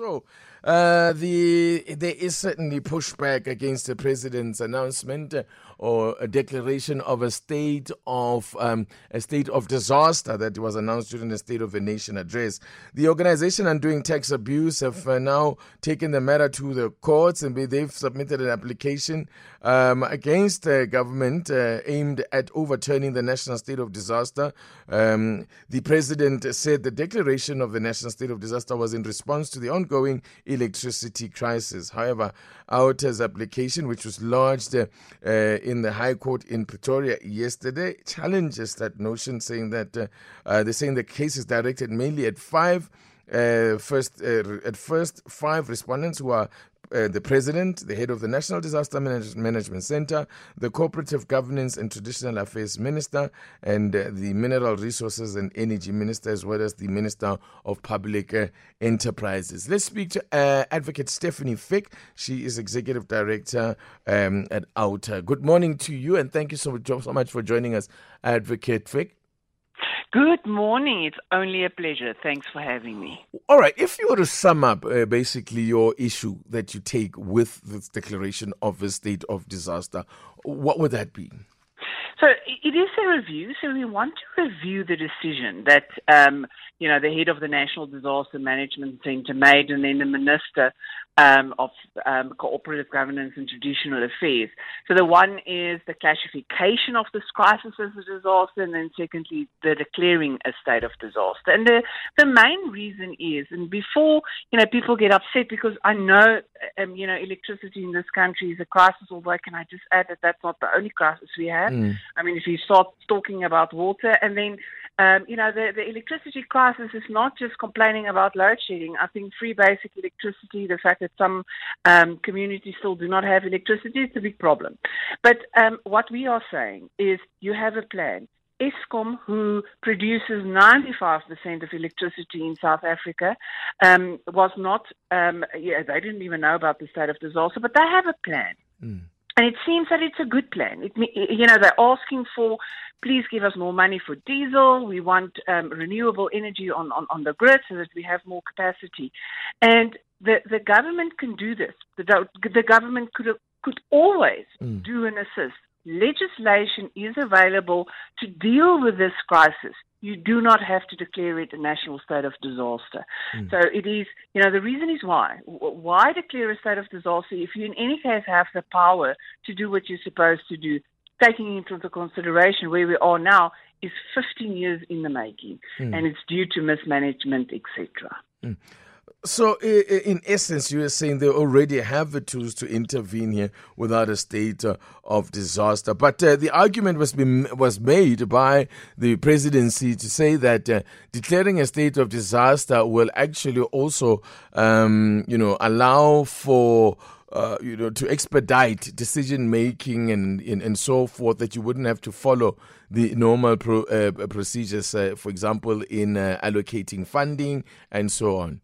So, uh, the there is certainly pushback against the president's announcement uh, or a declaration of a state of um, a state of disaster that was announced during the State of the Nation address. The organization Undoing Tax Abuse have uh, now taken the matter to the courts and they've submitted an application um, against the government uh, aimed at overturning the national state of disaster. Um, the president said the declaration of the national state of disaster was in response to the ongoing electricity crisis. However, Outa's application, which was lodged uh, in the High Court in Pretoria yesterday, challenges that notion, saying that uh, uh, they're saying the case is directed mainly at five. Uh, first, uh, at first, five respondents who are uh, the president, the head of the National Disaster Manage- Management Center, the Cooperative Governance and Traditional Affairs Minister, and uh, the Mineral Resources and Energy Minister, as well as the Minister of Public uh, Enterprises. Let's speak to uh, Advocate Stefanie Fick. She is Executive Director um, at Outa. Good morning to you, and thank you so, so much for joining us, Advocate Fick. Good morning. It's only a pleasure. Thanks for having me. All right. If you were to sum up uh, basically your issue that you take with this declaration of a state of disaster, what would that be? So it is a review. So we want to review the decision that um, you know the head of the National Disaster Management Centre made, and then the minister um, of um, cooperative governance and traditional affairs. So the one is the classification of this crisis as a disaster, and then secondly, the declaring a state of disaster. And the the main reason is, and before you know people get upset because I know um, you know electricity in this country is a crisis. Although can I just add that that's not the only crisis we have. Mm. I mean, if you start talking about water, and then um, you know, the, the electricity crisis is not just complaining about load shedding. I think free basic electricity, the fact that some um, communities still do not have electricity, is a big problem. But um, what we are saying is you have a plan. Eskom, who produces 95% of electricity in South Africa, um, was not, um, yeah, they didn't even know about the state of disaster, but they have a plan. Mm. And it seems that it's a good plan. It, you know, they're asking for, please give us more money for diesel. We want um, renewable energy on, on, on the grid so that we have more capacity. And the, the government can do this. The, the government could, could always mm. do an assist. Legislation is available to deal with this crisis you do not have to declare it a national state of disaster. Mm. So it is, you know, the reason is why. Why declare a state of disaster if you, in any case, have the power to do what you're supposed to do, taking into consideration where we are now is 15 years in the making, mm. and it's due to mismanagement, etc. Mm. So, in essence, you are saying they already have the tools to intervene here without a state uh, of disaster. But uh, the argument was be, was made by the presidency to say that uh, declaring a state of disaster will actually also, um, you know, allow for. Uh, you know, to expedite decision making and, and, and so forth, that you wouldn't have to follow the normal pro, uh, procedures, uh, for example, in allocating funding and so on.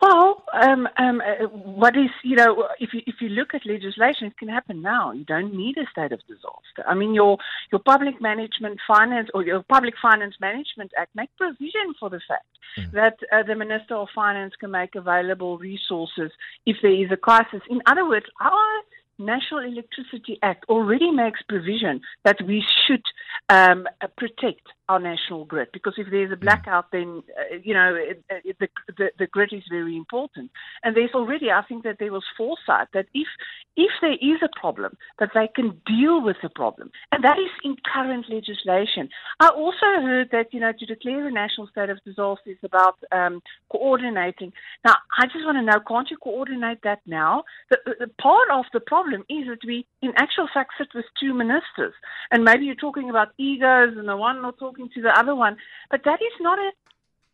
Well, um, um, uh, what is you know, if you if you look at legislation, it can happen now. You don't need a state of disaster. I mean, your your public management finance or your public finance management act make provision for the fact mm. that uh, the minister of finance can make available resources if there is a crisis. In other words, our National Electricity Act already makes provision that we should um, protect our national grid because if there's a hmm. blackout, then uh, you know it, it, the, the, the grid is very important. And there's already, I think that there was foresight that if if there is a problem, that they can deal with the problem, and that is in current legislation. I also heard that you know to declare a national state of disaster is about um, coordinating. Now, I just want to know, can't you coordinate that now? The, the part of the problem is that we, in actual fact, sit with two ministers, and maybe you're talking about egos, and the one not talking to the other one. But that is not a,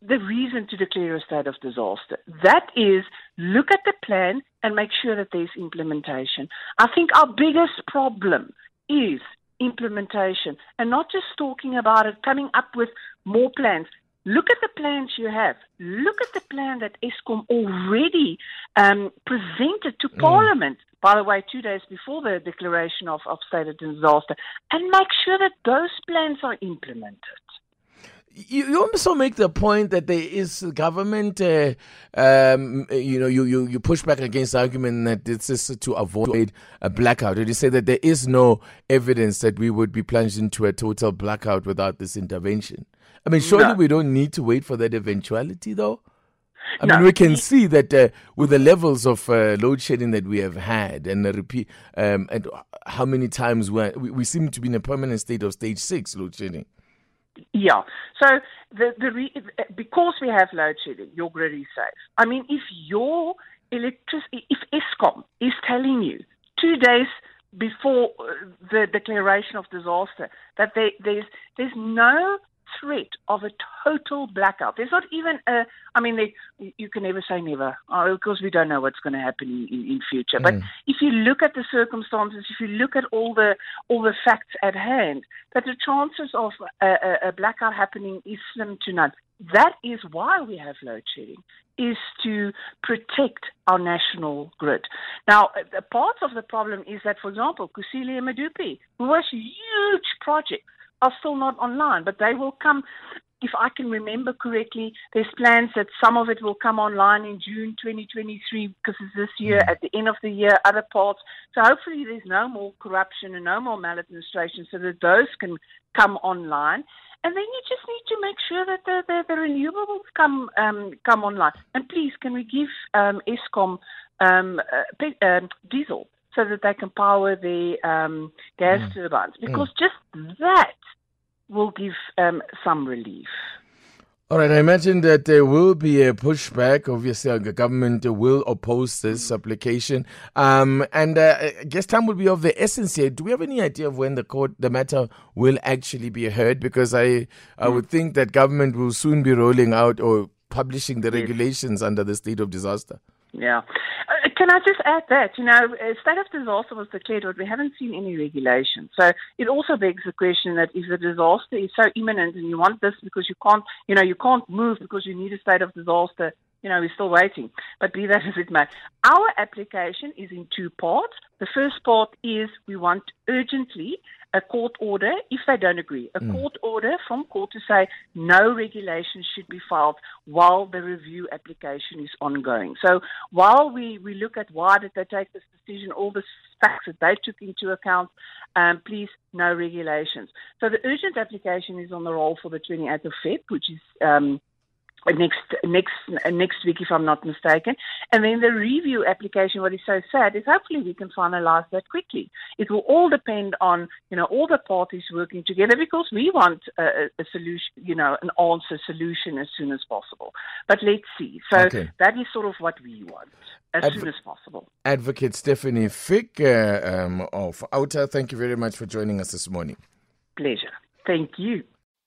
the reason to declare a state of disaster. That is look at the plan and make sure that there's implementation. I think our biggest problem is implementation and not just talking about it, coming up with more plans. Look at the plans you have. Look at the plan that Eskom already um, presented to mm. Parliament, by the way, two days before the declaration of, of state of disaster, and make sure that those plans are implemented you, you also make the point that there is government, uh, um, you know, you, you, you push back against the argument that this is to avoid a blackout. And you say that there is no evidence that we would be plunged into a total blackout without this intervention. I mean, surely no. we don't need to wait for that eventuality, though. I no. mean, we can see that uh, with the levels of uh, load shedding that we have had, and repeat, um, and how many times we, we seem to be in a permanent state of stage six load shedding. Yeah. So the the re, because we have load shedding, your grid is safe. I mean, if your electricity, if Eskom is telling you two days before uh, the declaration of disaster that there, there's there's no threat of a total blackout. There's not even a, I mean, they, you can never say never, oh, because we don't know what's going to happen in, in, in future. Mm. But if you look at the circumstances, if you look at all the all the facts at hand, that the chances of a, a, a blackout happening is slim to none. That is why we have load shedding, is to protect our national grid. Now, part of the problem is that, for example, Kusile and Medupi, who was huge projects, are still not online, but they will come. If I can remember correctly, there's plans that some of it will come online in June 2023 because it's this year, mm. at the end of the year, other parts. So hopefully there's no more corruption and no more maladministration so that those can come online. And then you just need to make sure that the, the, the renewables come um, come online. And please, can we give um, Eskom um, uh, um, diesel so that they can power the um, gas mm. turbines? Because mm. just that will give um, some relief. All right, I imagine that there will be a pushback. Obviously, the government will oppose this application. Um, and uh, I guess time will be of the essence here. Do we have any idea of when the court, the matter will actually be heard? Because I, I would think that government will soon be rolling out or publishing the regulations under the state of disaster. Yeah. Uh, can I just add that, you know, a state of disaster was declared, but we haven't seen any regulation. So it also begs the question that if the disaster is so imminent and you want this because you can't, you know, you can't move because you need a state of disaster, you know, we're still waiting. But be that as it may, our application is in two parts. The first part is we want urgently a court order if they don't agree. A mm. court order from court to say no regulations should be filed while the review application is ongoing. So while we, we look at why did they take this decision, all the facts that they took into account, um, please no regulations. So the urgent application is on the roll for the 28th of Feb, which is um, next next next week, if I'm not mistaken. And then the review application. What is so sad is hopefully we can finalise that quickly. It will all depend on you know all the parties working together because we want a, a solution, you know, an answer solution as soon as possible. But let's see. So okay. that is sort of what we want as Adv- soon as possible. Advocate Stefanie Fick uh, um, of Outa, thank you very much for joining us this morning. Pleasure. Thank you.